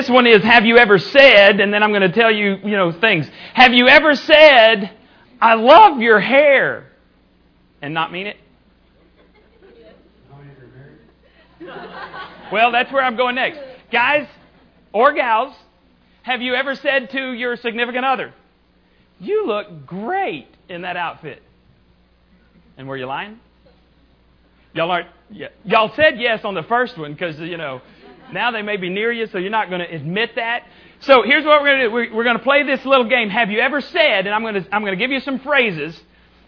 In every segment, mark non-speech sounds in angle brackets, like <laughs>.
This one is Have you ever said, and then I'm going to tell you, you know, things. Have you ever said, I love your hair, and not mean it? Well, that's where I'm going next. Guys or gals, have you ever said to your significant other, You look great in that outfit? And were you lying? Y'all aren't. Yeah. Y'all said yes on the first one because you know now they may be near you, so you're not going to admit that. So here's what we're going to do. We're, going to play this little game. Have you ever said? And I'm going to I'm going to give you some phrases,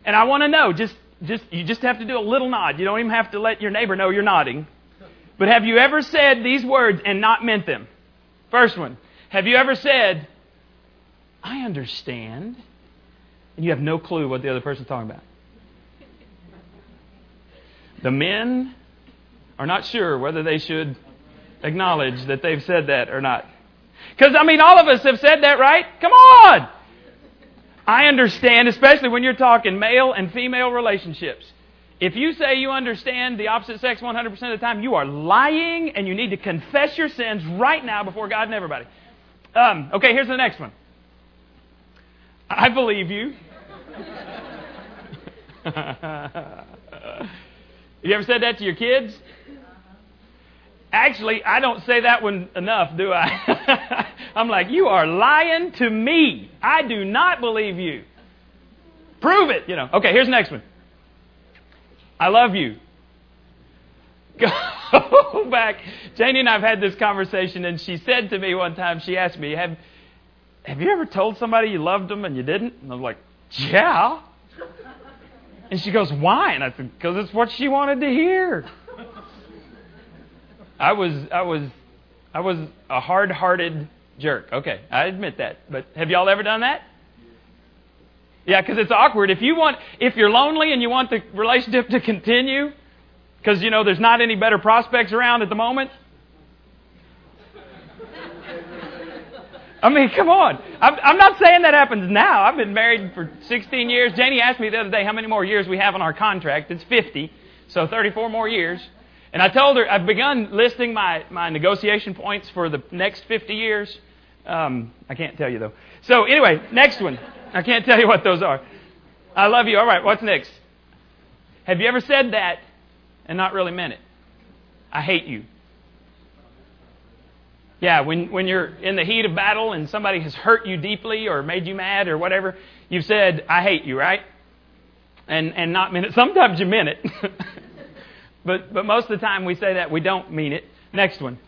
and I want to know. Just just you just have to do a little nod. You don't even have to let your neighbor know you're nodding. But have you ever said these words and not meant them? First one. Have you ever said, "I understand," and you have no clue what the other person's talking about? The men are not sure whether they should acknowledge that they've said that or not. Because, I mean, all of us have said that, right? Come on! I understand, especially when you're talking male and female relationships. If you say you understand the opposite sex 100% of the time, you are lying and you need to confess your sins right now before God and everybody. Um, okay, here's the next one. I believe you. <laughs> you ever said that to your kids? Actually, I don't say that one enough, do I? <laughs> I'm like, you are lying to me. I do not believe you. Prove it, you know. Okay, here's the next one. I love you. <laughs> Go back. Janie and I have had this conversation, and she said to me one time, she asked me, Have, have you ever told somebody you loved them and you didn't? And I'm like, Yeah. And she goes, Why? And I said, Because it's what she wanted to hear. I was I was I was a hard-hearted jerk. Okay, I admit that. But have y'all ever done that? Yeah, because it's awkward. If you want, if you're lonely and you want the relationship to continue, because you know there's not any better prospects around at the moment. I mean, come on. I'm, I'm not saying that happens now. I've been married for 16 years. Janie asked me the other day how many more years we have on our contract. It's 50, so 34 more years. And I told her, I've begun listing my, my negotiation points for the next 50 years. Um, I can't tell you, though. So, anyway, next one. I can't tell you what those are. I love you. All right, what's next? Have you ever said that and not really meant it? I hate you. Yeah, when, when you're in the heat of battle and somebody has hurt you deeply or made you mad or whatever, you've said, I hate you, right? And, and not meant it. Sometimes you meant it. <laughs> But, but most of the time we say that, we don't mean it. Next one.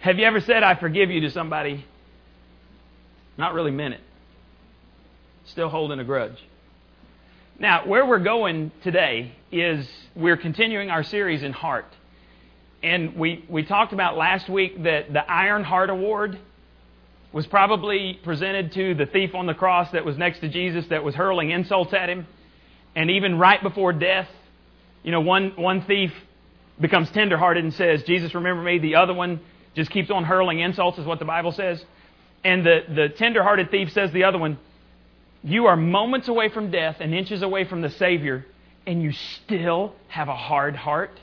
Have you ever said, I forgive you to somebody, not really meant it? Still holding a grudge. Now, where we're going today is we're continuing our series in heart. And we, we talked about last week that the Iron Heart Award was probably presented to the thief on the cross that was next to Jesus that was hurling insults at him. And even right before death, you know, one, one thief becomes tenderhearted and says, Jesus, remember me. The other one just keeps on hurling insults, is what the Bible says. And the, the tenderhearted thief says the other one, You are moments away from death and inches away from the Savior, and you still have a hard heart.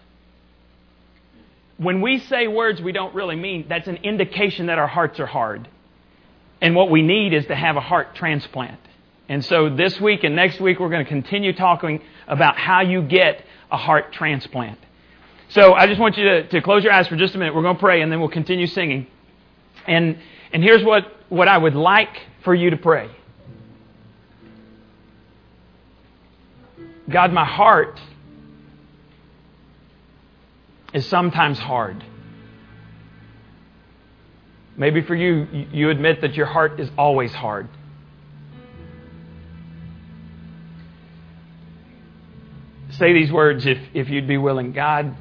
When we say words we don't really mean, that's an indication that our hearts are hard. And what we need is to have a heart transplant. And so this week and next week, we're going to continue talking about how you get a heart transplant. So I just want you to, to close your eyes for just a minute. We're going to pray and then we'll continue singing. And, and here's what, what I would like for you to pray God, my heart is sometimes hard. Maybe for you, you admit that your heart is always hard. Say these words if, if you'd be willing. God,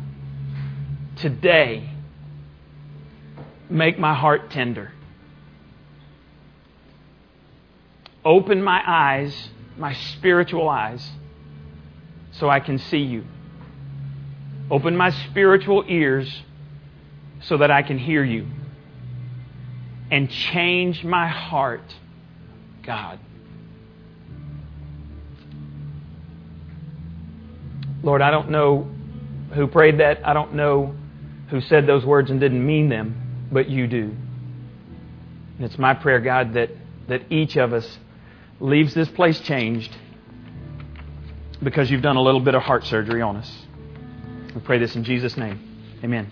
today, make my heart tender. Open my eyes, my spiritual eyes, so I can see you. Open my spiritual ears so that I can hear you. And change my heart, God. Lord, I don't know who prayed that. I don't know who said those words and didn't mean them, but you do. And it's my prayer, God, that, that each of us leaves this place changed because you've done a little bit of heart surgery on us. We pray this in Jesus' name. Amen.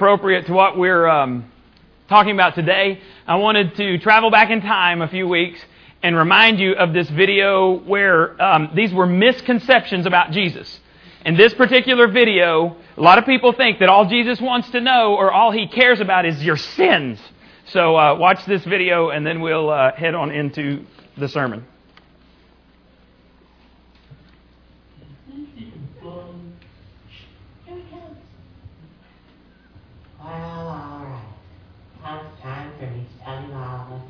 Appropriate to what we're um, talking about today, I wanted to travel back in time a few weeks and remind you of this video where um, these were misconceptions about Jesus. In this particular video, a lot of people think that all Jesus wants to know or all he cares about is your sins. So uh, watch this video and then we'll uh, head on into the sermon.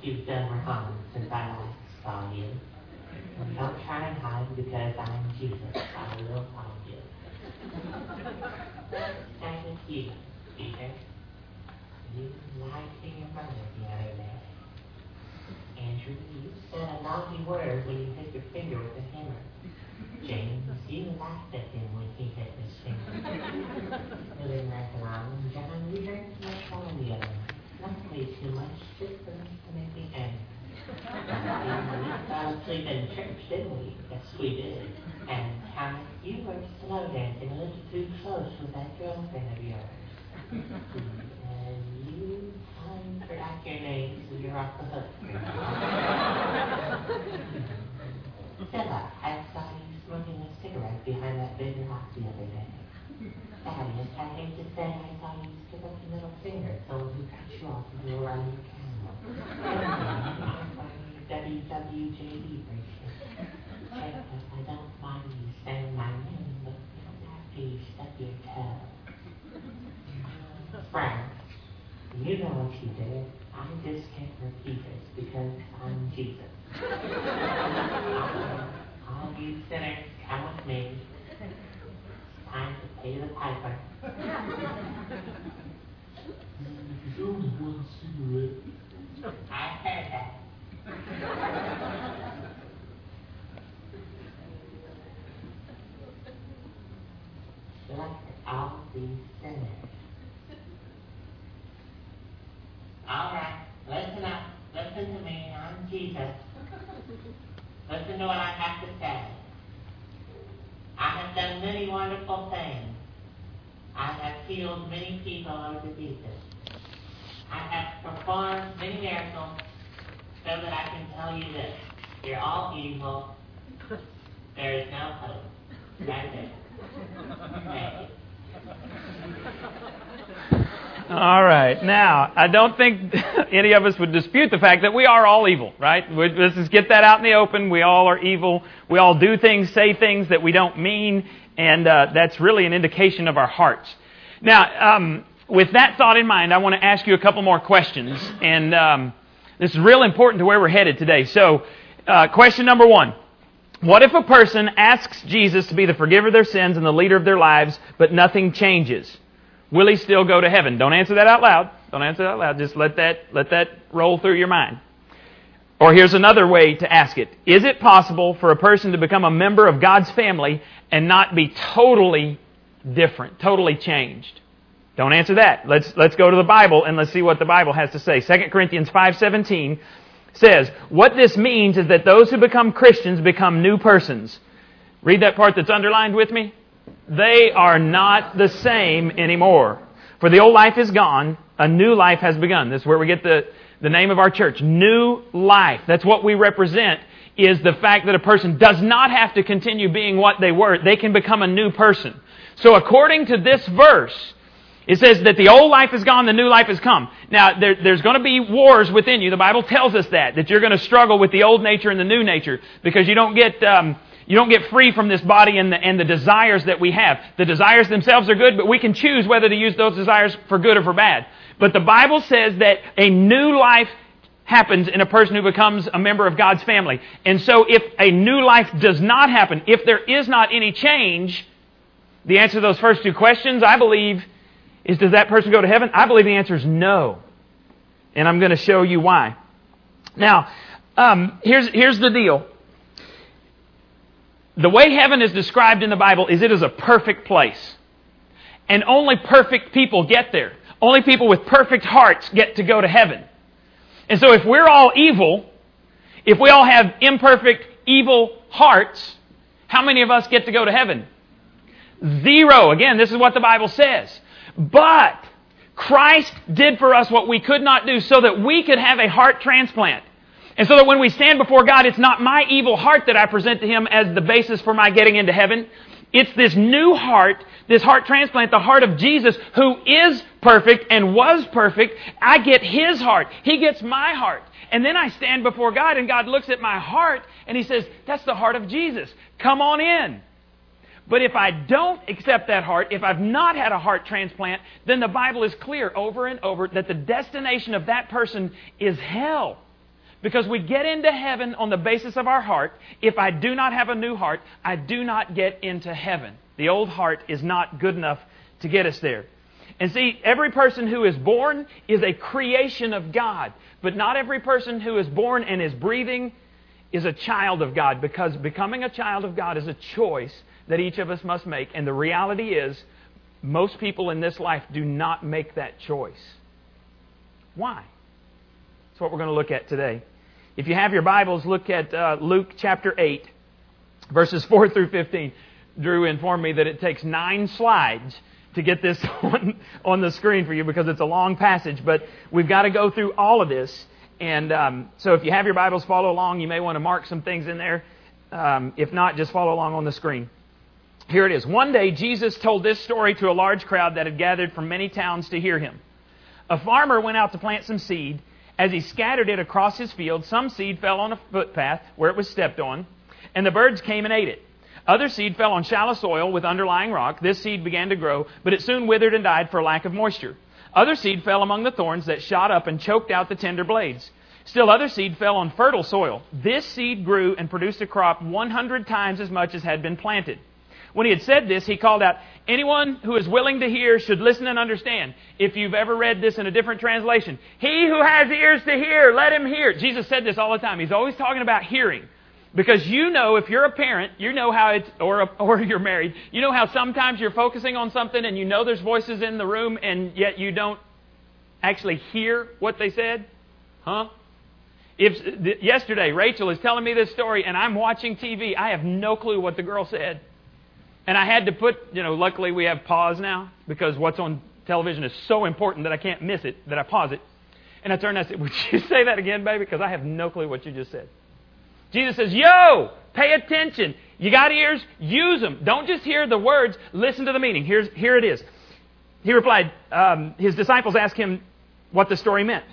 you've done wrong since I last saw you. And don't try and hide because I'm Jesus. I will find you. Thank you, Peter. You lied to your mother the other day. Andrew, you said a naughty word when you hit your finger with a hammer. James, you laughed at him when he hit his finger. Billy Macaron, John, you too much wine the other night. Not way too much, just to make angry. We fell asleep in church, didn't we? Yes, we did. And Thomas, you were slow dancing a little too close with that girlfriend of yours. and you finally forgot your name, so you're off the hook. Philip, I saw you smoking a cigarette behind that big rock the other day. Thaddeus, I hate to say I saw you stick up your middle finger, so we cut you off and you were the camera. WWJD bracelet. Jacob, I don't mind you saying my name, but you don't have to your toe. Frank, you know what you did. I just can't repeat it because I'm Jesus. All you sinners, come with me. It's time to pay the piper. <laughs> There's only one cigarette. I heard that. Look all these sinners. All right, listen up. Listen to me. I'm Jesus. Listen to what I have to say. I have done many wonderful things. I have healed many people of diseases. I have many miracles so that I can tell you this. You're all evil. There is no hope. Thank you. All right. Now, I don't think <laughs> any of us would dispute the fact that we are all evil, right? Let's just get that out in the open. We all are evil. We all do things, say things that we don't mean, and uh, that's really an indication of our hearts. Now, um, with that thought in mind, I want to ask you a couple more questions, and um, this is real important to where we're headed today. So, uh, question number one. What if a person asks Jesus to be the forgiver of their sins and the leader of their lives, but nothing changes? Will he still go to heaven? Don't answer that out loud. Don't answer that out loud. Just let that, let that roll through your mind. Or here's another way to ask it. Is it possible for a person to become a member of God's family and not be totally different, totally changed? Don't answer that. Let's, let's go to the Bible and let's see what the Bible has to say. 2 Corinthians 5.17 says, What this means is that those who become Christians become new persons. Read that part that's underlined with me. They are not the same anymore. For the old life is gone, a new life has begun. This is where we get the, the name of our church. New life. That's what we represent, is the fact that a person does not have to continue being what they were. They can become a new person. So according to this verse, it says that the old life is gone, the new life has come. Now, there, there's going to be wars within you. The Bible tells us that, that you're going to struggle with the old nature and the new nature because you don't get, um, you don't get free from this body and the, and the desires that we have. The desires themselves are good, but we can choose whether to use those desires for good or for bad. But the Bible says that a new life happens in a person who becomes a member of God's family. And so if a new life does not happen, if there is not any change, the answer to those first two questions, I believe, is does that person go to heaven? I believe the answer is no. And I'm going to show you why. Now, um, here's, here's the deal. The way heaven is described in the Bible is it is a perfect place. And only perfect people get there. Only people with perfect hearts get to go to heaven. And so if we're all evil, if we all have imperfect, evil hearts, how many of us get to go to heaven? Zero. Again, this is what the Bible says. But Christ did for us what we could not do so that we could have a heart transplant. And so that when we stand before God, it's not my evil heart that I present to Him as the basis for my getting into heaven. It's this new heart, this heart transplant, the heart of Jesus, who is perfect and was perfect. I get His heart. He gets my heart. And then I stand before God and God looks at my heart and He says, that's the heart of Jesus. Come on in. But if I don't accept that heart, if I've not had a heart transplant, then the Bible is clear over and over that the destination of that person is hell. Because we get into heaven on the basis of our heart. If I do not have a new heart, I do not get into heaven. The old heart is not good enough to get us there. And see, every person who is born is a creation of God. But not every person who is born and is breathing is a child of God because becoming a child of God is a choice that each of us must make. And the reality is, most people in this life do not make that choice. Why? That's what we're going to look at today. If you have your Bibles, look at uh, Luke chapter 8, verses 4 through 15. Drew informed me that it takes nine slides to get this <laughs> on, on the screen for you because it's a long passage, but we've got to go through all of this. And um, so if you have your Bibles, follow along. You may want to mark some things in there. Um, if not, just follow along on the screen. Here it is. One day, Jesus told this story to a large crowd that had gathered from many towns to hear him. A farmer went out to plant some seed. As he scattered it across his field, some seed fell on a footpath where it was stepped on, and the birds came and ate it. Other seed fell on shallow soil with underlying rock. This seed began to grow, but it soon withered and died for lack of moisture. Other seed fell among the thorns that shot up and choked out the tender blades. Still other seed fell on fertile soil. This seed grew and produced a crop 100 times as much as had been planted. When he had said this, he called out, Anyone who is willing to hear should listen and understand. If you've ever read this in a different translation, he who has ears to hear, let him hear. Jesus said this all the time. He's always talking about hearing. Because you know, if you're a parent, you know how it's, or, a, or you're married, you know how sometimes you're focusing on something and you know there's voices in the room and yet you don't actually hear what they said? Huh? If yesterday Rachel is telling me this story and I'm watching TV, I have no clue what the girl said. And I had to put, you know, luckily we have pause now because what's on television is so important that I can't miss it, that I pause it. And I turned and I said, Would you <laughs> say that again, baby? Because I have no clue what you just said. Jesus says, Yo, pay attention. You got ears? Use them. Don't just hear the words, listen to the meaning. Here's, here it is. He replied, um, His disciples asked him what the story meant.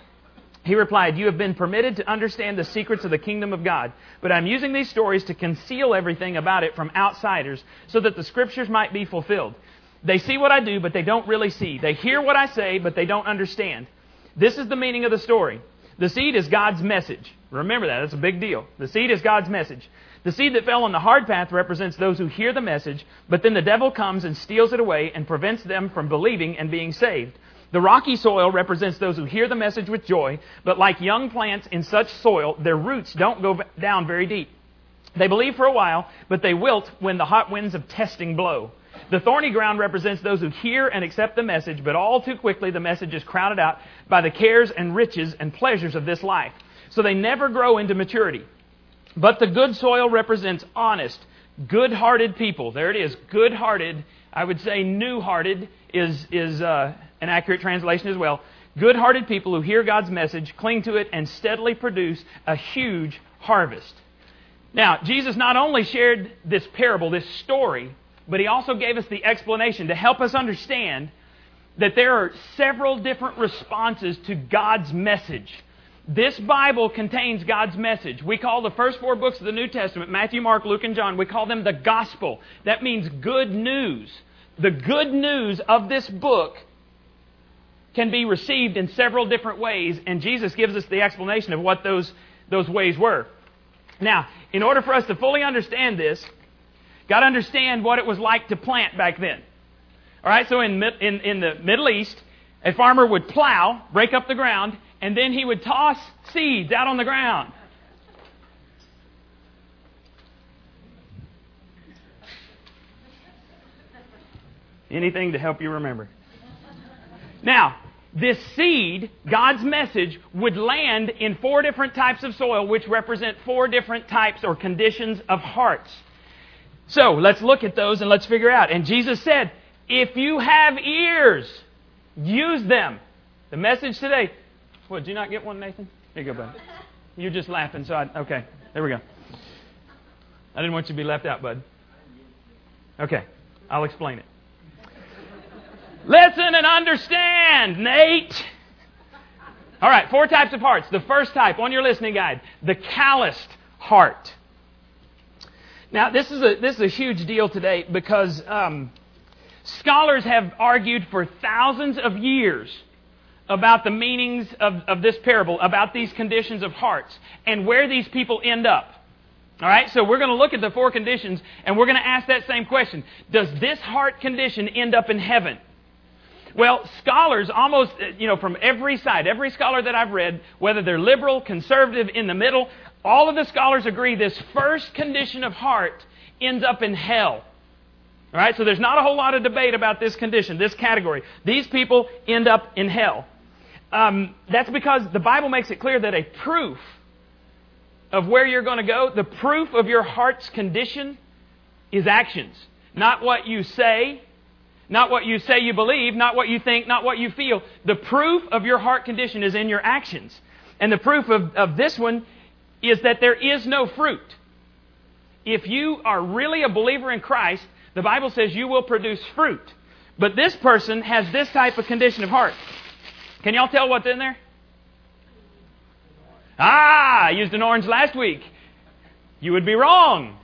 He replied, You have been permitted to understand the secrets of the kingdom of God, but I'm using these stories to conceal everything about it from outsiders so that the scriptures might be fulfilled. They see what I do, but they don't really see. They hear what I say, but they don't understand. This is the meaning of the story. The seed is God's message. Remember that. That's a big deal. The seed is God's message. The seed that fell on the hard path represents those who hear the message, but then the devil comes and steals it away and prevents them from believing and being saved. The rocky soil represents those who hear the message with joy, but like young plants in such soil, their roots don't go down very deep. They believe for a while, but they wilt when the hot winds of testing blow. The thorny ground represents those who hear and accept the message, but all too quickly the message is crowded out by the cares and riches and pleasures of this life. So they never grow into maturity. But the good soil represents honest, good hearted people. There it is, good hearted. I would say new hearted is, is uh, an accurate translation as well. Good hearted people who hear God's message, cling to it, and steadily produce a huge harvest. Now, Jesus not only shared this parable, this story, but he also gave us the explanation to help us understand that there are several different responses to God's message. This Bible contains God's message. We call the first four books of the New Testament, Matthew, Mark, Luke, and John, we call them the gospel. That means good news. The good news of this book can be received in several different ways, and Jesus gives us the explanation of what those, those ways were. Now, in order for us to fully understand this, got to understand what it was like to plant back then. All right, so in, in, in the Middle East, a farmer would plow, break up the ground, and then he would toss seeds out on the ground. Anything to help you remember. Now, this seed, God's message, would land in four different types of soil, which represent four different types or conditions of hearts. So let's look at those and let's figure out. And Jesus said, if you have ears, use them. The message today. What, did you not get one, Nathan? Here you go, bud. You're just laughing, so I, okay. There we go. I didn't want you to be left out, bud. Okay, I'll explain it. Listen and understand, Nate. All right, four types of hearts. The first type on your listening guide, the calloused heart. Now, this is a, this is a huge deal today because um, scholars have argued for thousands of years about the meanings of, of this parable, about these conditions of hearts, and where these people end up. All right, so we're going to look at the four conditions and we're going to ask that same question Does this heart condition end up in heaven? Well, scholars almost, uh, you know, from every side, every scholar that I've read, whether they're liberal, conservative, in the middle, all of the scholars agree this first condition of heart ends up in hell. All right, so there's not a whole lot of debate about this condition, this category. These people end up in hell. Um, that's because the Bible makes it clear that a proof of where you're going to go, the proof of your heart's condition, is actions. Not what you say, not what you say you believe, not what you think, not what you feel. The proof of your heart condition is in your actions. And the proof of, of this one is that there is no fruit. If you are really a believer in Christ, the Bible says you will produce fruit. But this person has this type of condition of heart. Can y'all tell what's in there? Ah, I used an orange last week. You would be wrong.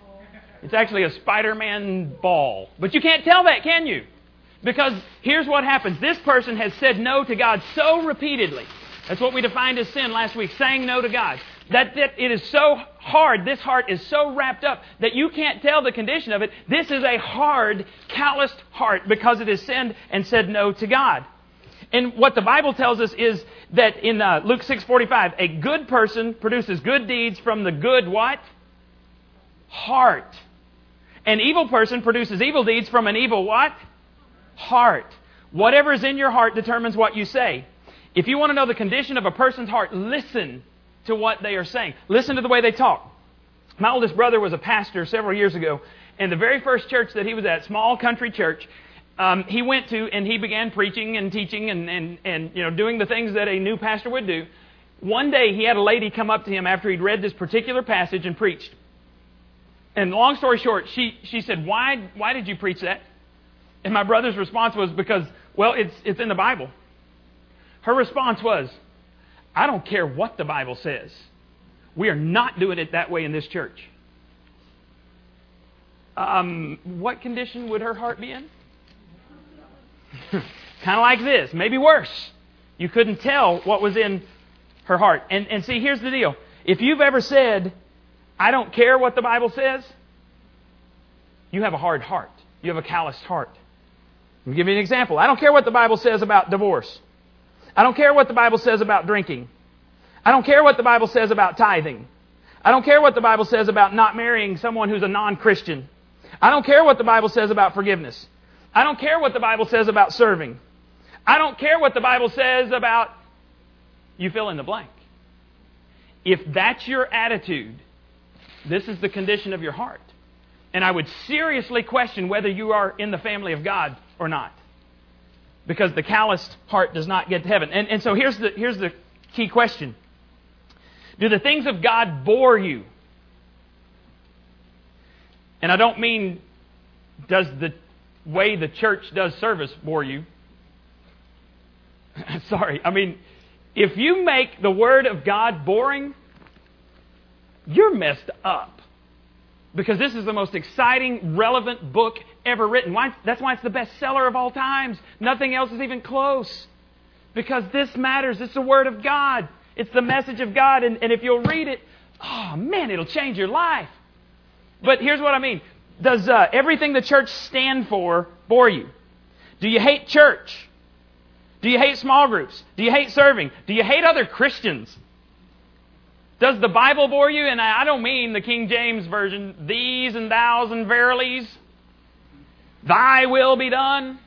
It's actually a Spider Man ball. But you can't tell that, can you? Because here's what happens this person has said no to God so repeatedly. That's what we defined as sin last week, saying no to God. That, that it is so hard, this heart is so wrapped up that you can't tell the condition of it. This is a hard, calloused heart because it has sinned and said no to God. And what the Bible tells us is that in uh, Luke 6:45, a good person produces good deeds from the good what? Heart. An evil person produces evil deeds from an evil what? Heart. Whatever is in your heart determines what you say. If you want to know the condition of a person's heart, listen to what they are saying. Listen to the way they talk. My oldest brother was a pastor several years ago, and the very first church that he was at, small country church, um, he went to and he began preaching and teaching and, and, and you know doing the things that a new pastor would do. One day he had a lady come up to him after he'd read this particular passage and preached. And long story short, she, she said, why, why did you preach that? And my brother's response was, Because, well, it's, it's in the Bible. Her response was, I don't care what the Bible says. We are not doing it that way in this church. Um, what condition would her heart be in? <laughs> kind of like this, maybe worse. You couldn't tell what was in her heart. And, and see, here's the deal. If you've ever said, I don't care what the Bible says, you have a hard heart. You have a calloused heart. Let me give you an example. I don't care what the Bible says about divorce. I don't care what the Bible says about drinking. I don't care what the Bible says about tithing. I don't care what the Bible says about not marrying someone who's a non Christian. I don't care what the Bible says about forgiveness. I don't care what the Bible says about serving. I don't care what the Bible says about you fill in the blank. If that's your attitude, this is the condition of your heart. And I would seriously question whether you are in the family of God or not. Because the calloused heart does not get to heaven. And, and so here's the, here's the key question Do the things of God bore you? And I don't mean does the way the church does service bore you. <laughs> Sorry. I mean, if you make the Word of God boring, you're messed up. Because this is the most exciting, relevant book ever written. Why? That's why it's the best seller of all times. Nothing else is even close. Because this matters. It's the Word of God. It's the message of God. And, and if you'll read it, oh man, it'll change your life. But here's what I mean does uh, everything the church stand for bore you? Do you hate church? Do you hate small groups? Do you hate serving? Do you hate other Christians? Does the Bible bore you? And I don't mean the King James Version, these and thous and verilies. Thy will be done.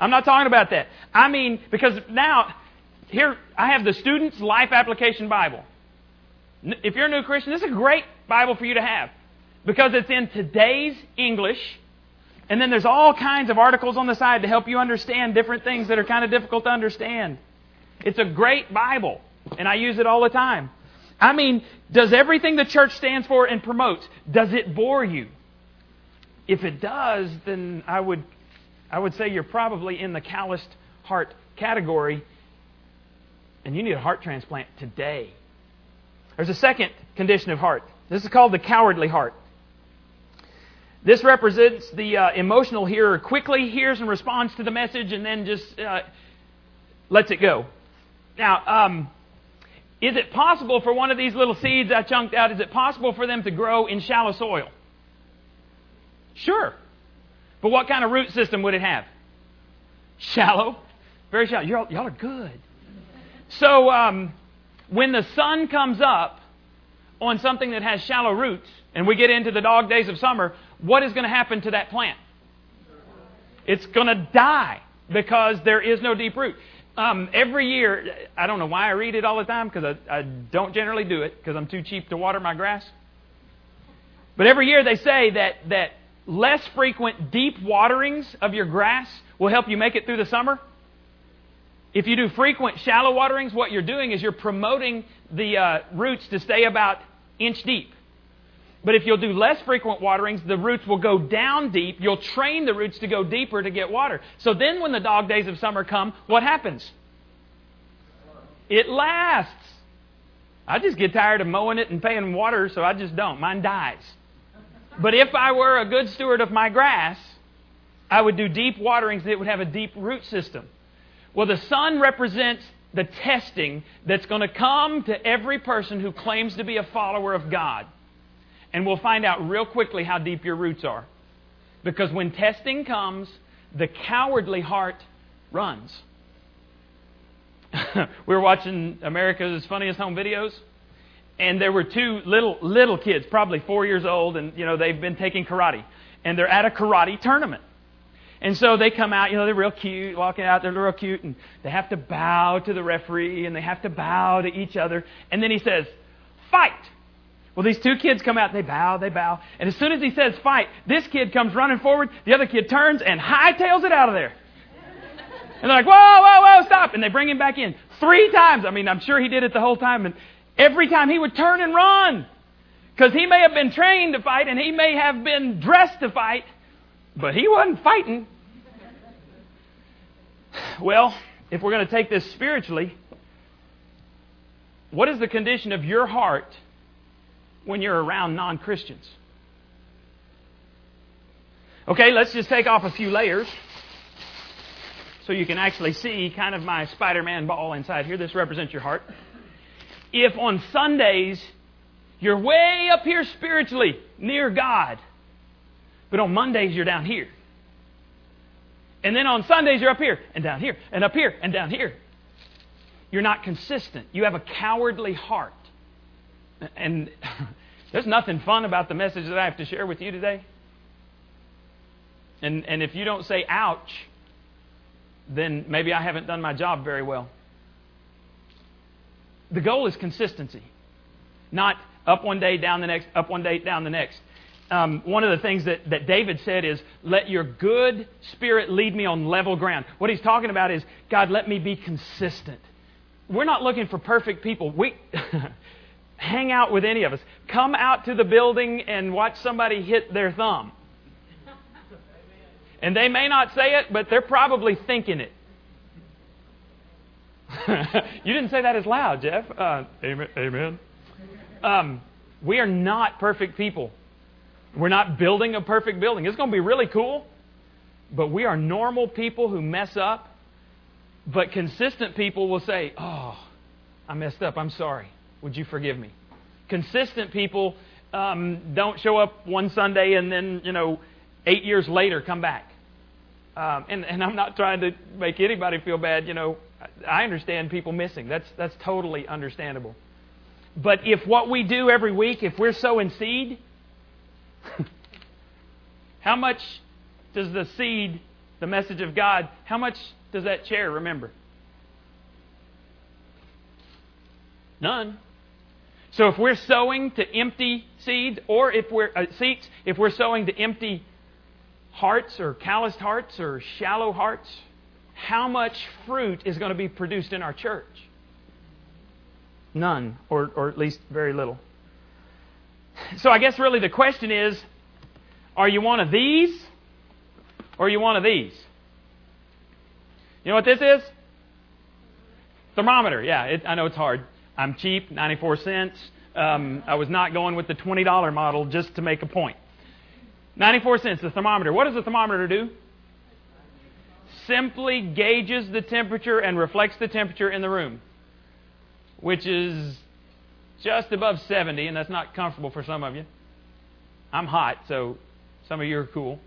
I'm not talking about that. I mean, because now, here, I have the Student's Life Application Bible. If you're a new Christian, this is a great Bible for you to have because it's in today's English. And then there's all kinds of articles on the side to help you understand different things that are kind of difficult to understand. It's a great Bible, and I use it all the time. I mean, does everything the church stands for and promotes, does it bore you? If it does, then I would, I would say you're probably in the calloused heart category, and you need a heart transplant today. There's a second condition of heart. This is called the cowardly heart. This represents the uh, emotional hearer quickly hears and responds to the message and then just uh, lets it go. Now, um, is it possible for one of these little seeds I chunked out, is it possible for them to grow in shallow soil? Sure. But what kind of root system would it have? Shallow. Very shallow. You're all, y'all are good. So um, when the sun comes up on something that has shallow roots, and we get into the dog days of summer, what is going to happen to that plant? It's going to die because there is no deep root. Um, every year, I don't know why I read it all the time because I, I don't generally do it because I'm too cheap to water my grass. But every year they say that, that less frequent deep waterings of your grass will help you make it through the summer. If you do frequent shallow waterings, what you're doing is you're promoting the uh, roots to stay about inch deep. But if you'll do less frequent waterings, the roots will go down deep. You'll train the roots to go deeper to get water. So then when the dog days of summer come, what happens? It lasts. I just get tired of mowing it and paying water, so I just don't. Mine dies. But if I were a good steward of my grass, I would do deep waterings that would have a deep root system. Well, the sun represents the testing that's going to come to every person who claims to be a follower of God. And we'll find out real quickly how deep your roots are. Because when testing comes, the cowardly heart runs. <laughs> we were watching America's Funniest Home Videos, and there were two little little kids, probably four years old, and you know they've been taking karate, and they're at a karate tournament. And so they come out, you know, they're real cute, walking out, they're real cute, and they have to bow to the referee, and they have to bow to each other. And then he says, fight. Well, these two kids come out, they bow, they bow, and as soon as he says fight, this kid comes running forward, the other kid turns and hightails it out of there. And they're like, whoa, whoa, whoa, stop. And they bring him back in three times. I mean, I'm sure he did it the whole time. And every time he would turn and run. Because he may have been trained to fight and he may have been dressed to fight, but he wasn't fighting. Well, if we're going to take this spiritually, what is the condition of your heart when you're around non Christians? Okay, let's just take off a few layers so you can actually see kind of my Spider Man ball inside here. This represents your heart. If on Sundays you're way up here spiritually near God, but on Mondays you're down here. And then on Sundays you're up here and down here and up here and down here. You're not consistent. You have a cowardly heart. And <laughs> there's nothing fun about the message that I have to share with you today. And, and if you don't say ouch, then maybe I haven't done my job very well. The goal is consistency, not up one day, down the next, up one day, down the next. Um, one of the things that, that David said is, Let your good spirit lead me on level ground. What he's talking about is, God, let me be consistent. We're not looking for perfect people. We <laughs> hang out with any of us. Come out to the building and watch somebody hit their thumb. And they may not say it, but they're probably thinking it. <laughs> you didn't say that as loud, Jeff. Uh, amen. amen. Um, we are not perfect people. We're not building a perfect building. It's going to be really cool, but we are normal people who mess up. But consistent people will say, Oh, I messed up. I'm sorry. Would you forgive me? Consistent people um, don't show up one Sunday and then, you know, eight years later come back. Um, and, and I'm not trying to make anybody feel bad. You know, I understand people missing. That's, that's totally understandable. But if what we do every week, if we're sowing seed, <laughs> how much does the seed, the message of God, how much does that chair remember? None. So if we're sowing to empty seeds, or if we're uh, seats, if we're sowing to empty hearts or calloused hearts or shallow hearts, how much fruit is going to be produced in our church? None, or, or at least very little. So I guess really the question is are you one of these or are you one of these? You know what this is? Thermometer. Yeah, it, I know it's hard. I'm cheap, 94 cents. Um, I was not going with the $20 model just to make a point. 94 cents, the thermometer. What does the thermometer do? Simply gauges the temperature and reflects the temperature in the room, which is just above 70, and that's not comfortable for some of you. I'm hot, so some of you are cool.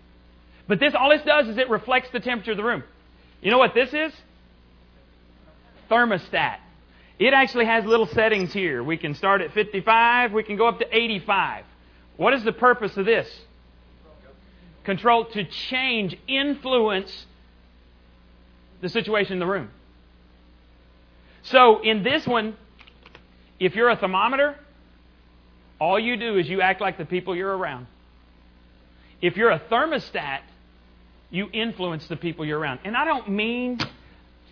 But this, all this does is it reflects the temperature of the room. You know what this is? Thermostat. It actually has little settings here. We can start at 55, we can go up to 85. What is the purpose of this? Control to change, influence the situation in the room. So in this one, if you're a thermometer, all you do is you act like the people you're around. If you're a thermostat, you influence the people you're around. And I don't mean,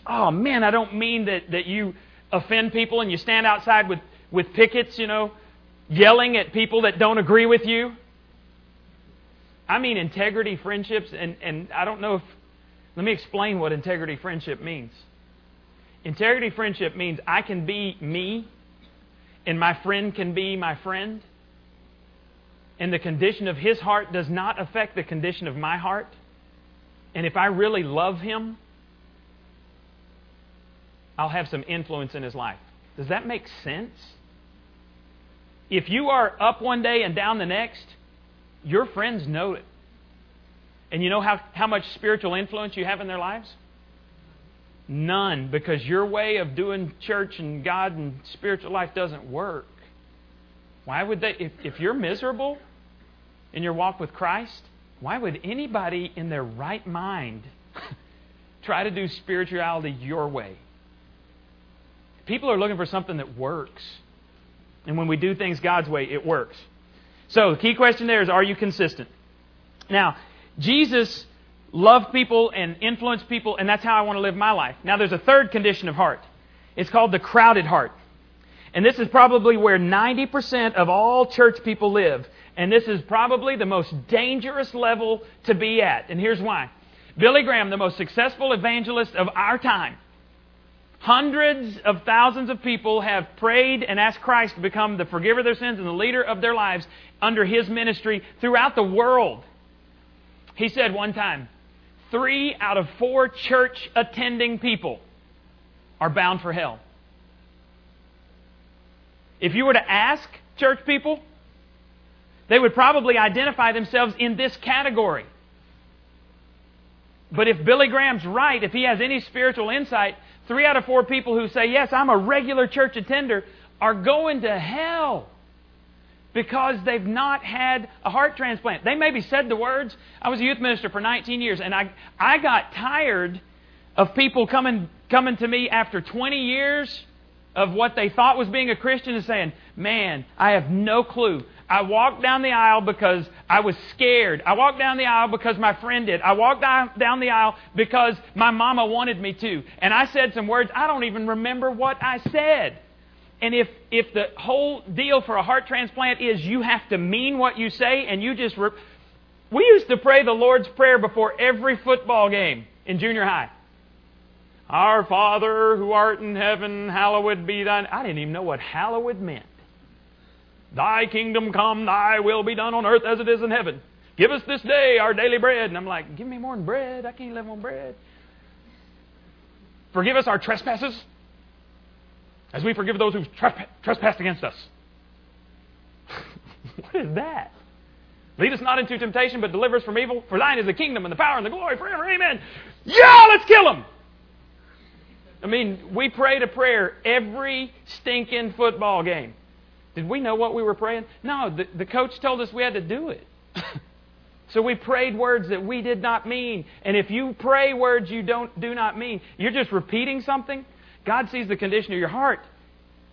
oh man, I don't mean that, that you offend people and you stand outside with, with pickets, you know, yelling at people that don't agree with you. I mean integrity friendships, and, and I don't know if, let me explain what integrity friendship means. Integrity friendship means I can be me, and my friend can be my friend, and the condition of his heart does not affect the condition of my heart. And if I really love him, I'll have some influence in his life. Does that make sense? If you are up one day and down the next, your friends know it. And you know how, how much spiritual influence you have in their lives? None, because your way of doing church and God and spiritual life doesn't work. Why would they, if, if you're miserable in your walk with Christ, why would anybody in their right mind <laughs> try to do spirituality your way? People are looking for something that works. And when we do things God's way, it works. So the key question there is are you consistent? Now, Jesus loved people and influenced people, and that's how I want to live my life. Now, there's a third condition of heart. It's called the crowded heart. And this is probably where 90% of all church people live. And this is probably the most dangerous level to be at. And here's why. Billy Graham, the most successful evangelist of our time, Hundreds of thousands of people have prayed and asked Christ to become the forgiver of their sins and the leader of their lives under his ministry throughout the world. He said one time, three out of four church attending people are bound for hell. If you were to ask church people, they would probably identify themselves in this category. But if Billy Graham's right, if he has any spiritual insight, Three out of four people who say, Yes, I'm a regular church attender, are going to hell because they've not had a heart transplant. They maybe said the words. I was a youth minister for 19 years, and I, I got tired of people coming, coming to me after 20 years of what they thought was being a Christian and saying, Man, I have no clue. I walked down the aisle because I was scared. I walked down the aisle because my friend did. I walked down the aisle because my mama wanted me to. And I said some words, I don't even remember what I said. And if, if the whole deal for a heart transplant is you have to mean what you say and you just. Re- we used to pray the Lord's Prayer before every football game in junior high. Our Father who art in heaven, hallowed be thine. I didn't even know what hallowed meant. Thy kingdom come, thy will be done on earth as it is in heaven. Give us this day our daily bread. And I'm like, give me more than bread. I can't live on bread. Forgive us our trespasses as we forgive those who trespass against us. <laughs> what is that? Lead us not into temptation, but deliver us from evil. For thine is the kingdom and the power and the glory forever. Amen. Yeah, let's kill them. I mean, we prayed a prayer every stinking football game. Did we know what we were praying? No, the, the coach told us we had to do it. <laughs> so we prayed words that we did not mean. And if you pray words you don't do not mean, you're just repeating something. God sees the condition of your heart.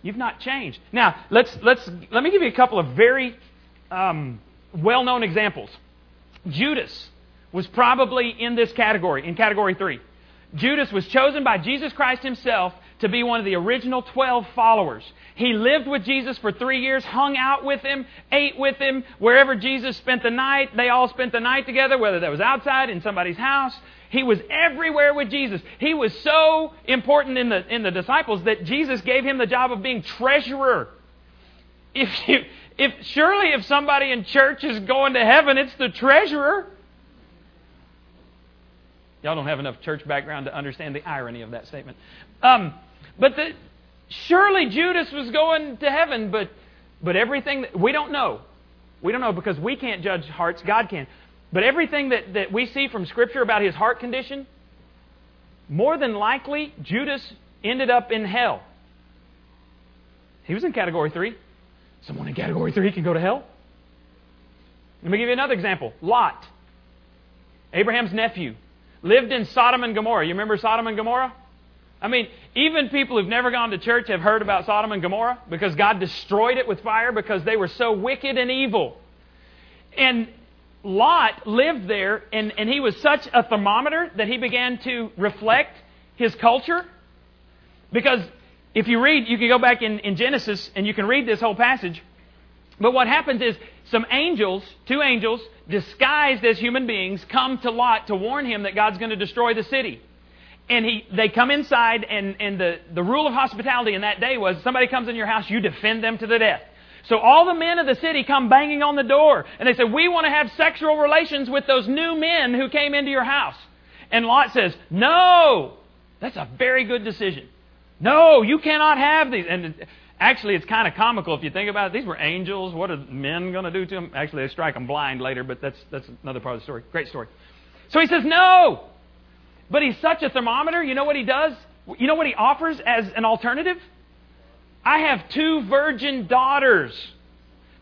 You've not changed. Now, let's let's let me give you a couple of very um, well-known examples. Judas was probably in this category, in category three. Judas was chosen by Jesus Christ himself to be one of the original 12 followers. He lived with Jesus for three years, hung out with him, ate with him. Wherever Jesus spent the night, they all spent the night together, whether that was outside, in somebody's house. He was everywhere with Jesus. He was so important in the, in the disciples that Jesus gave him the job of being treasurer. If you, if, surely if somebody in church is going to heaven, it's the treasurer. Y'all don't have enough church background to understand the irony of that statement. Um, but the, surely Judas was going to heaven, but, but everything, that, we don't know. We don't know because we can't judge hearts, God can. But everything that, that we see from Scripture about his heart condition, more than likely, Judas ended up in hell. He was in category three. Someone in category three can go to hell? Let me give you another example Lot, Abraham's nephew, lived in Sodom and Gomorrah. You remember Sodom and Gomorrah? I mean, even people who've never gone to church have heard about Sodom and Gomorrah because God destroyed it with fire because they were so wicked and evil. And Lot lived there, and, and he was such a thermometer that he began to reflect his culture. Because if you read, you can go back in, in Genesis and you can read this whole passage. But what happens is some angels, two angels, disguised as human beings, come to Lot to warn him that God's going to destroy the city. And he, they come inside, and, and the, the rule of hospitality in that day was somebody comes in your house, you defend them to the death. So all the men of the city come banging on the door and they say, We want to have sexual relations with those new men who came into your house. And Lot says, No! That's a very good decision. No, you cannot have these. And actually, it's kind of comical if you think about it. These were angels. What are men going to do to them? Actually, they strike them blind later, but that's, that's another part of the story. Great story. So he says, No! But he's such a thermometer. You know what he does? You know what he offers as an alternative? I have two virgin daughters.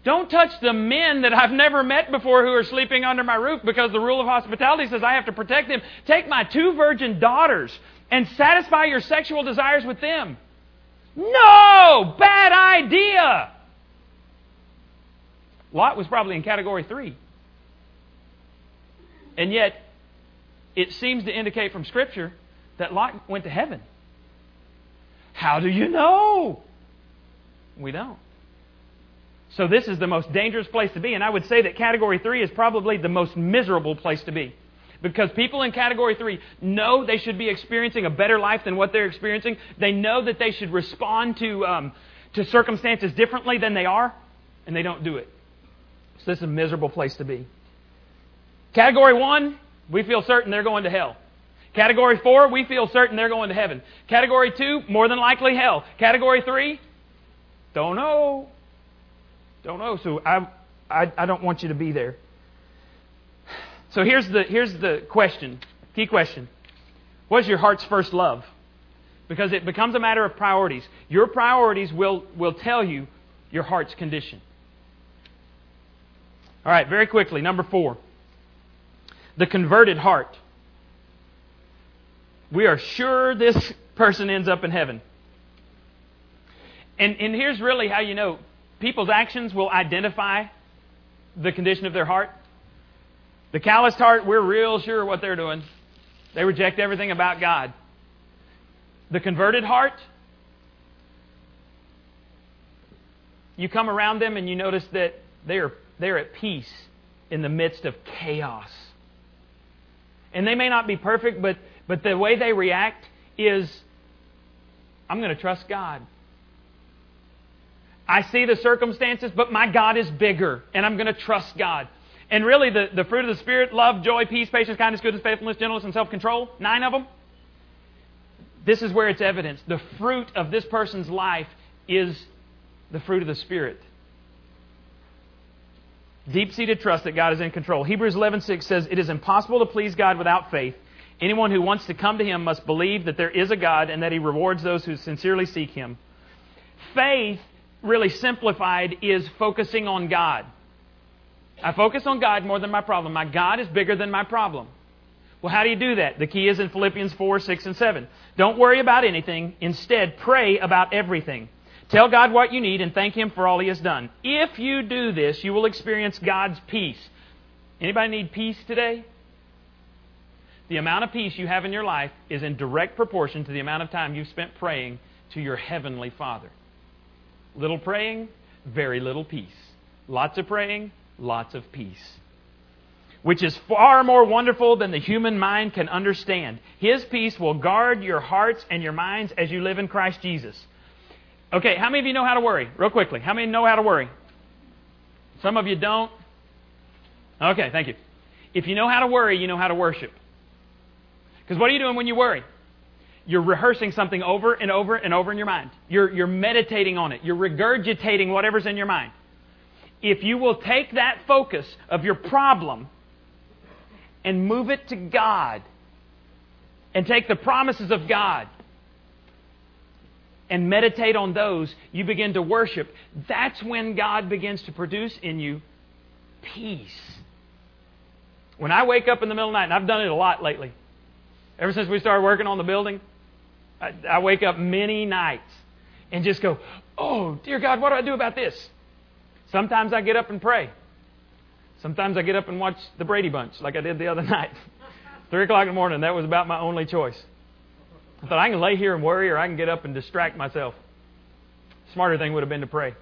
Don't touch the men that I've never met before who are sleeping under my roof because the rule of hospitality says I have to protect them. Take my two virgin daughters and satisfy your sexual desires with them. No! Bad idea! Lot was probably in category three. And yet, it seems to indicate from Scripture that Lot went to heaven. How do you know? We don't. So this is the most dangerous place to be. And I would say that category three is probably the most miserable place to be. Because people in category three know they should be experiencing a better life than what they're experiencing. They know that they should respond to, um, to circumstances differently than they are, and they don't do it. So this is a miserable place to be. Category one, we feel certain they're going to hell. Category four, we feel certain they're going to heaven. Category two, more than likely hell. Category three, don't know. Don't know. So I, I, I don't want you to be there. So here's the, here's the question, key question. What's your heart's first love? Because it becomes a matter of priorities. Your priorities will, will tell you your heart's condition. All right, very quickly. Number four the converted heart. We are sure this person ends up in heaven. And, and here's really how you know people's actions will identify the condition of their heart. The calloused heart, we're real sure what they're doing. They reject everything about God. The converted heart, you come around them and you notice that they are, they're at peace in the midst of chaos. And they may not be perfect, but, but the way they react is I'm going to trust God. I see the circumstances, but my God is bigger, and I'm going to trust God. And really, the, the fruit of the Spirit love, joy, peace, patience, kindness, goodness, faithfulness, gentleness, and self control nine of them. This is where it's evidence. The fruit of this person's life is the fruit of the Spirit. Deep seated trust that God is in control. Hebrews 11:6 says, It is impossible to please God without faith. Anyone who wants to come to Him must believe that there is a God and that He rewards those who sincerely seek Him. Faith really simplified is focusing on God. I focus on God more than my problem. My God is bigger than my problem. Well, how do you do that? The key is in Philippians 4, 6, and 7. Don't worry about anything. Instead, pray about everything. Tell God what you need and thank Him for all He has done. If you do this, you will experience God's peace. Anybody need peace today? The amount of peace you have in your life is in direct proportion to the amount of time you've spent praying to your Heavenly Father. Little praying, very little peace. Lots of praying, lots of peace. Which is far more wonderful than the human mind can understand. His peace will guard your hearts and your minds as you live in Christ Jesus. Okay, how many of you know how to worry? Real quickly. How many know how to worry? Some of you don't. Okay, thank you. If you know how to worry, you know how to worship. Because what are you doing when you worry? You're rehearsing something over and over and over in your mind. You're, you're meditating on it. You're regurgitating whatever's in your mind. If you will take that focus of your problem and move it to God, and take the promises of God and meditate on those, you begin to worship. That's when God begins to produce in you peace. When I wake up in the middle of the night, and I've done it a lot lately, ever since we started working on the building, I, I wake up many nights and just go, Oh, dear God, what do I do about this? Sometimes I get up and pray. Sometimes I get up and watch the Brady Bunch like I did the other <laughs> night. Three o'clock in the morning, that was about my only choice. I thought I can lay here and worry or I can get up and distract myself. Smarter thing would have been to pray.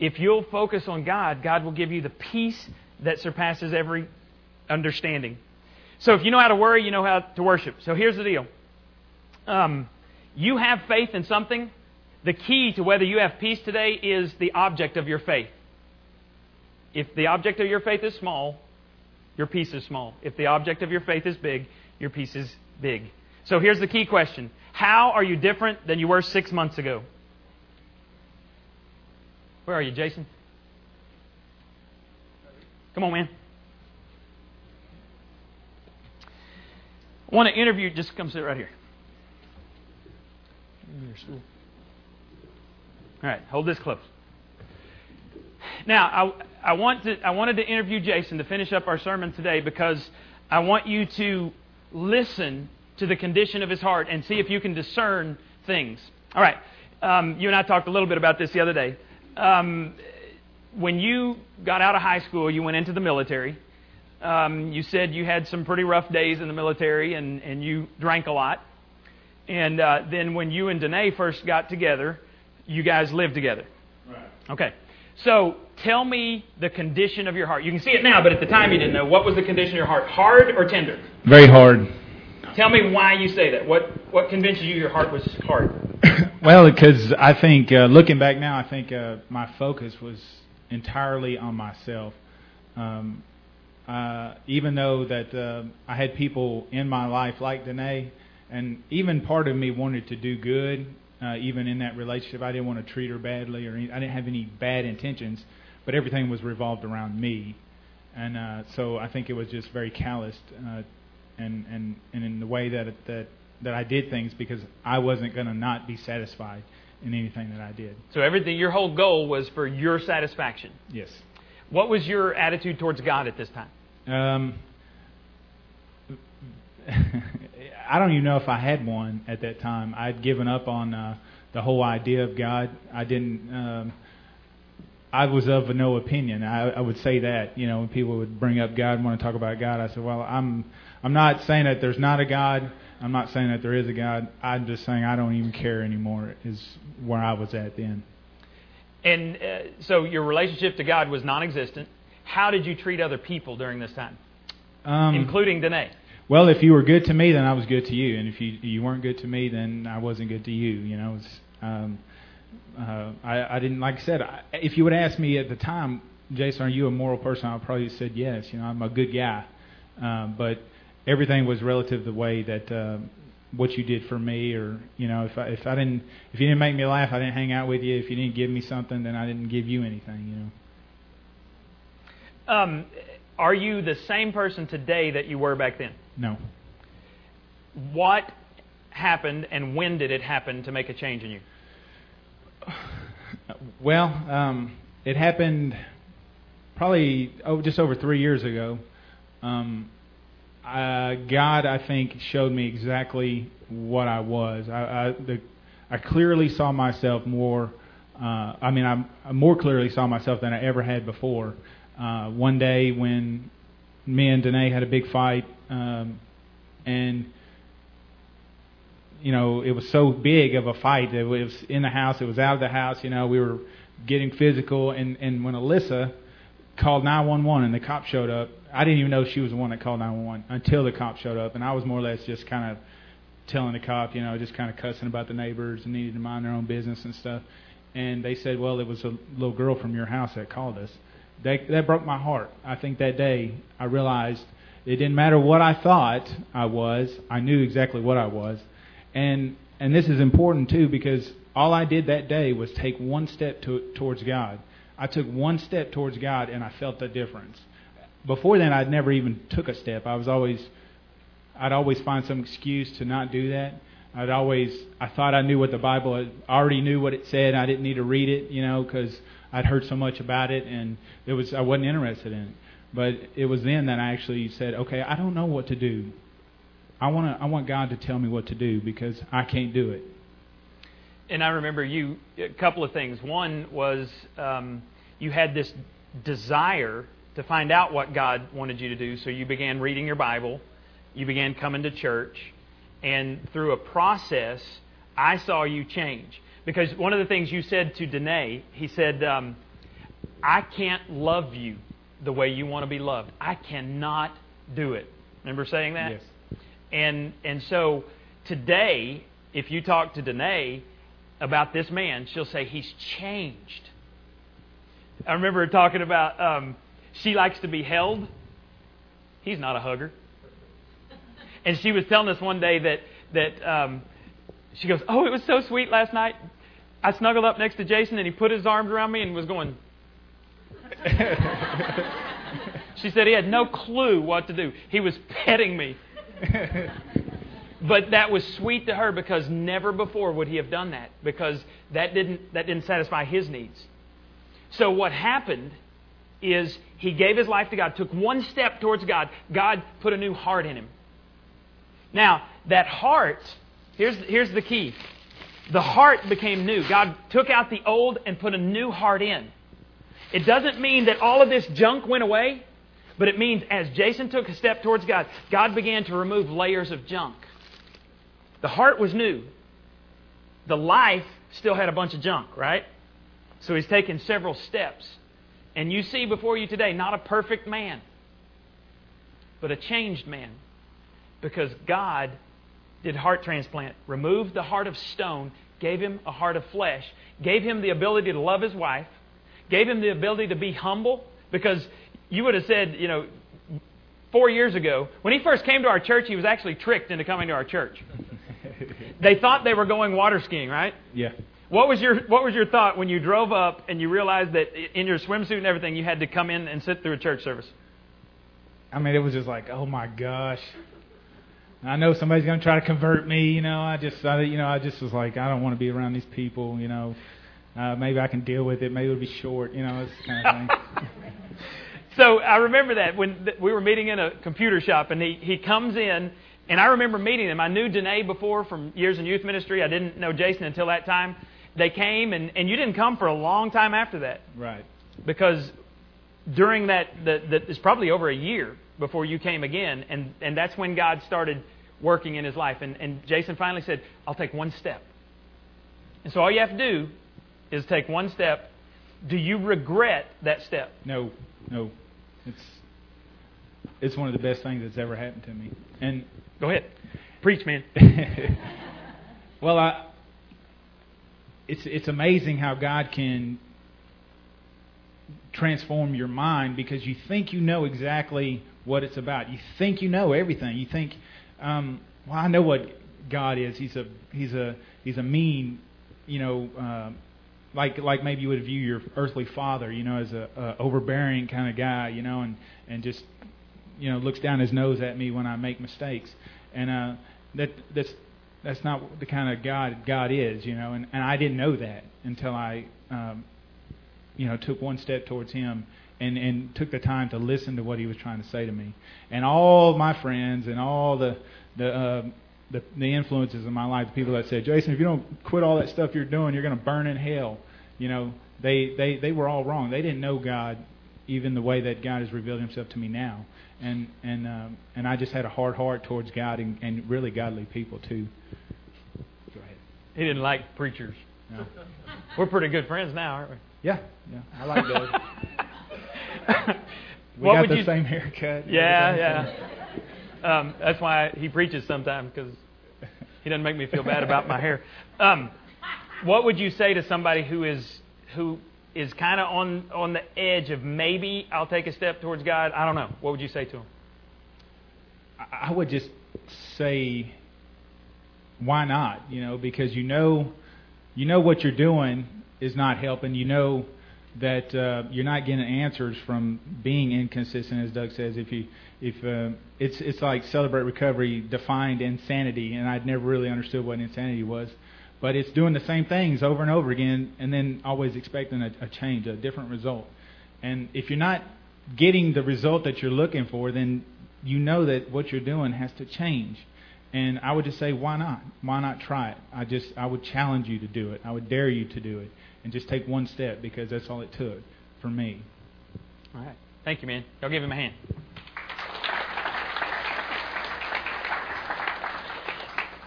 If you'll focus on God, God will give you the peace that surpasses every understanding. So if you know how to worry, you know how to worship. So here's the deal. Um, you have faith in something. The key to whether you have peace today is the object of your faith. If the object of your faith is small, your peace is small. If the object of your faith is big, your peace is big. So here's the key question How are you different than you were six months ago? Where are you, Jason? Come on, man. I want to interview, just come sit right here. All right, hold this close. Now, I, I, want to, I wanted to interview Jason to finish up our sermon today because I want you to listen to the condition of his heart and see if you can discern things. All right, um, you and I talked a little bit about this the other day. Um, when you got out of high school, you went into the military. Um, you said you had some pretty rough days in the military and, and you drank a lot. And uh, then when you and Danae first got together, you guys lived together. Right. Okay. So tell me the condition of your heart. You can see it now, but at the time you didn't know. What was the condition of your heart? Hard or tender? Very hard. Tell me why you say that. What what convinces you your heart was hard? <coughs> well, because I think uh, looking back now, I think uh, my focus was entirely on myself. Um, uh, even though that uh, I had people in my life like Danae, and even part of me wanted to do good, uh, even in that relationship. I didn't want to treat her badly, or any, I didn't have any bad intentions, but everything was revolved around me, and uh, so I think it was just very calloused, uh, and and and in the way that it, that that I did things because I wasn't going to not be satisfied in anything that I did. So everything, your whole goal was for your satisfaction. Yes. What was your attitude towards God at this time? Um, <laughs> I don't even know if I had one at that time. I'd given up on uh, the whole idea of God. I didn't. Um, I was of no opinion. I, I would say that you know when people would bring up God and want to talk about God, I said, well, I'm I'm not saying that there's not a God. I'm not saying that there is a God. I'm just saying I don't even care anymore. Is where I was at then. And uh, so your relationship to God was non-existent. How did you treat other people during this time, Um, including Danae? Well, if you were good to me, then I was good to you, and if you you weren't good to me, then I wasn't good to you. You know, it's, um, uh, I I didn't like I said. I, if you would ask me at the time, Jason, are you a moral person? I probably said yes. You know, I'm a good guy, um, but everything was relative to the way that uh, what you did for me, or you know, if I if I didn't if you didn't make me laugh, I didn't hang out with you. If you didn't give me something, then I didn't give you anything. You know. Um, are you the same person today that you were back then? No. What happened and when did it happen to make a change in you? Well, um, it happened probably oh, just over three years ago. Um, uh, God, I think, showed me exactly what I was. I, I, the, I clearly saw myself more. Uh, I mean, I, I more clearly saw myself than I ever had before. Uh, one day when me and Danae had a big fight, um, and you know, it was so big of a fight. That it was in the house. It was out of the house. You know, we were getting physical. And and when Alyssa called 911 and the cop showed up, I didn't even know she was the one that called 911 until the cop showed up. And I was more or less just kind of telling the cop, you know, just kind of cussing about the neighbors and needing to mind their own business and stuff. And they said, well, it was a little girl from your house that called us. That that broke my heart. I think that day I realized it didn't matter what I thought I was. I knew exactly what I was. And and this is important too because all I did that day was take one step to, towards God. I took one step towards God and I felt the difference. Before then, I'd never even took a step. I was always I'd always find some excuse to not do that. I'd always I thought I knew what the Bible I already knew what it said. I didn't need to read it, you know, because I'd heard so much about it and it was I wasn't interested in it. But it was then that I actually said, okay, I don't know what to do. I want to I want God to tell me what to do because I can't do it. And I remember you a couple of things. One was um, you had this desire to find out what God wanted you to do, so you began reading your Bible, you began coming to church, and through a process, I saw you change. Because one of the things you said to Danae, he said, um, I can't love you the way you want to be loved. I cannot do it. Remember saying that? Yes. And and so today, if you talk to Danae about this man, she'll say he's changed. I remember talking about um, she likes to be held. He's not a hugger. And she was telling us one day that that um, she goes, "Oh, it was so sweet last night. I snuggled up next to Jason, and he put his arms around me and was going." <laughs> she said he had no clue what to do. He was petting me. <laughs> but that was sweet to her because never before would he have done that because that didn't that didn't satisfy his needs. So what happened is he gave his life to God, took one step towards God. God put a new heart in him. Now, that heart, here's, here's the key. The heart became new. God took out the old and put a new heart in. It doesn't mean that all of this junk went away, but it means as Jason took a step towards God, God began to remove layers of junk. The heart was new. The life still had a bunch of junk, right? So he's taken several steps. And you see before you today not a perfect man, but a changed man. Because God did heart transplant, removed the heart of stone, gave him a heart of flesh, gave him the ability to love his wife, gave him the ability to be humble. Because you would have said, you know, four years ago, when he first came to our church, he was actually tricked into coming to our church. <laughs> they thought they were going water skiing, right? Yeah. What was your What was your thought when you drove up and you realized that in your swimsuit and everything you had to come in and sit through a church service? I mean, it was just like, oh my gosh. I know somebody's going to try to convert me. You know, I just, I, you know, I just was like, I don't want to be around these people. You know, uh, maybe I can deal with it. Maybe it'll be short. You know, this kind of thing. <laughs> so I remember that when th- we were meeting in a computer shop, and he he comes in, and I remember meeting him. I knew Danae before from years in youth ministry. I didn't know Jason until that time. They came, and and you didn't come for a long time after that. Right. Because during that, that, that it's probably over a year before you came again, and and that's when God started working in his life. And, and Jason finally said, I'll take one step. And so all you have to do is take one step. Do you regret that step? No, no. It's it's one of the best things that's ever happened to me. And go ahead, preach, man. <laughs> well, I it's it's amazing how God can transform your mind because you think you know exactly what it's about. You think you know everything. You think um, well, I know what God is. He's a he's a he's a mean, you know, uh, like like maybe you would view your earthly father, you know, as a, a overbearing kind of guy, you know, and and just you know looks down his nose at me when I make mistakes, and uh, that that's that's not the kind of God God is, you know, and and I didn't know that until I, um, you know, took one step towards Him and, and took the time to listen to what he was trying to say to me. And all my friends and all the the uh, the, the influences in my life, the people that said, Jason, if you don't quit all that stuff you're doing, you're going to burn in hell. You know, they they they were all wrong. They didn't know God even the way that God has revealed Himself to me now. And and um, and I just had a hard heart towards God and, and really godly people too. Go ahead. He didn't like preachers. No. <laughs> We're pretty good friends now, aren't we? Yeah, yeah. I like <laughs> those. <laughs> we what got would the you, same haircut. Yeah, yeah. Um, that's why he preaches sometimes because he doesn't make me feel bad about my hair. Um, what would you say to somebody who is who is kind of on on the edge of maybe I'll take a step towards God? I don't know. What would you say to them? I would just say, why not? You know, because you know, you know what you're doing is not helping. You know that uh, you're not getting answers from being inconsistent, as Doug says. If you if uh, it's it's like celebrate recovery defined insanity, and I'd never really understood what insanity was. But it's doing the same things over and over again, and then always expecting a, a change, a different result. And if you're not getting the result that you're looking for, then you know that what you're doing has to change. And I would just say, why not? Why not try it? I just I would challenge you to do it. I would dare you to do it, and just take one step because that's all it took for me. All right. Thank you, man. Y'all give him a hand.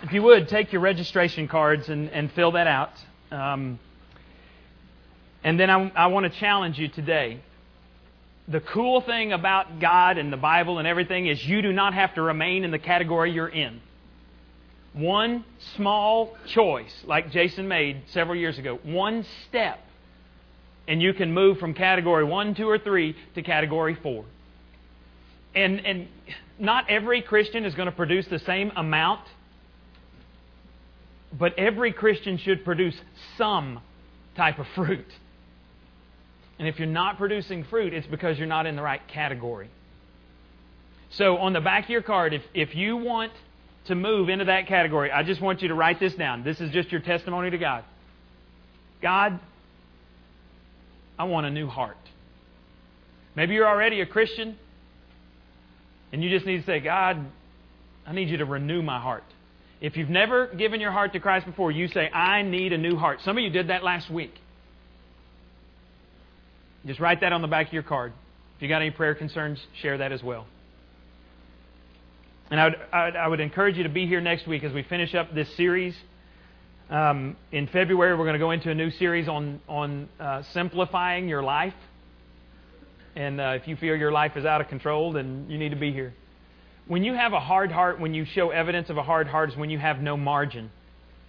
If you would, take your registration cards and, and fill that out. Um, and then I, I want to challenge you today. The cool thing about God and the Bible and everything is you do not have to remain in the category you're in. One small choice, like Jason made several years ago, one step, and you can move from category one, two, or three to category four. And, and not every Christian is going to produce the same amount but every Christian should produce some type of fruit. And if you're not producing fruit, it's because you're not in the right category. So on the back of your card, if, if you want to move into that category, I just want you to write this down. This is just your testimony to God. God, I want a new heart. Maybe you're already a Christian, and you just need to say, God, I need you to renew my heart. If you've never given your heart to Christ before, you say, I need a new heart. Some of you did that last week. Just write that on the back of your card. If you got any prayer concerns, share that as well. And I would, I would, encourage you to be here next week as we finish up this series. Um, in February, we're going to go into a new series on, on uh, simplifying your life. And uh, if you feel your life is out of control, then you need to be here. When you have a hard heart, when you show evidence of a hard heart, is when you have no margin.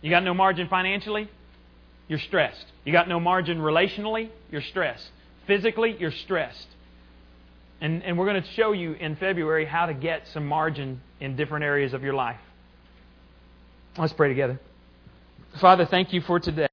You got no margin financially? You're stressed. You got no margin relationally? You're stressed. Physically, you're stressed. And, and we're going to show you in February how to get some margin in different areas of your life. Let's pray together. Father, thank you for today.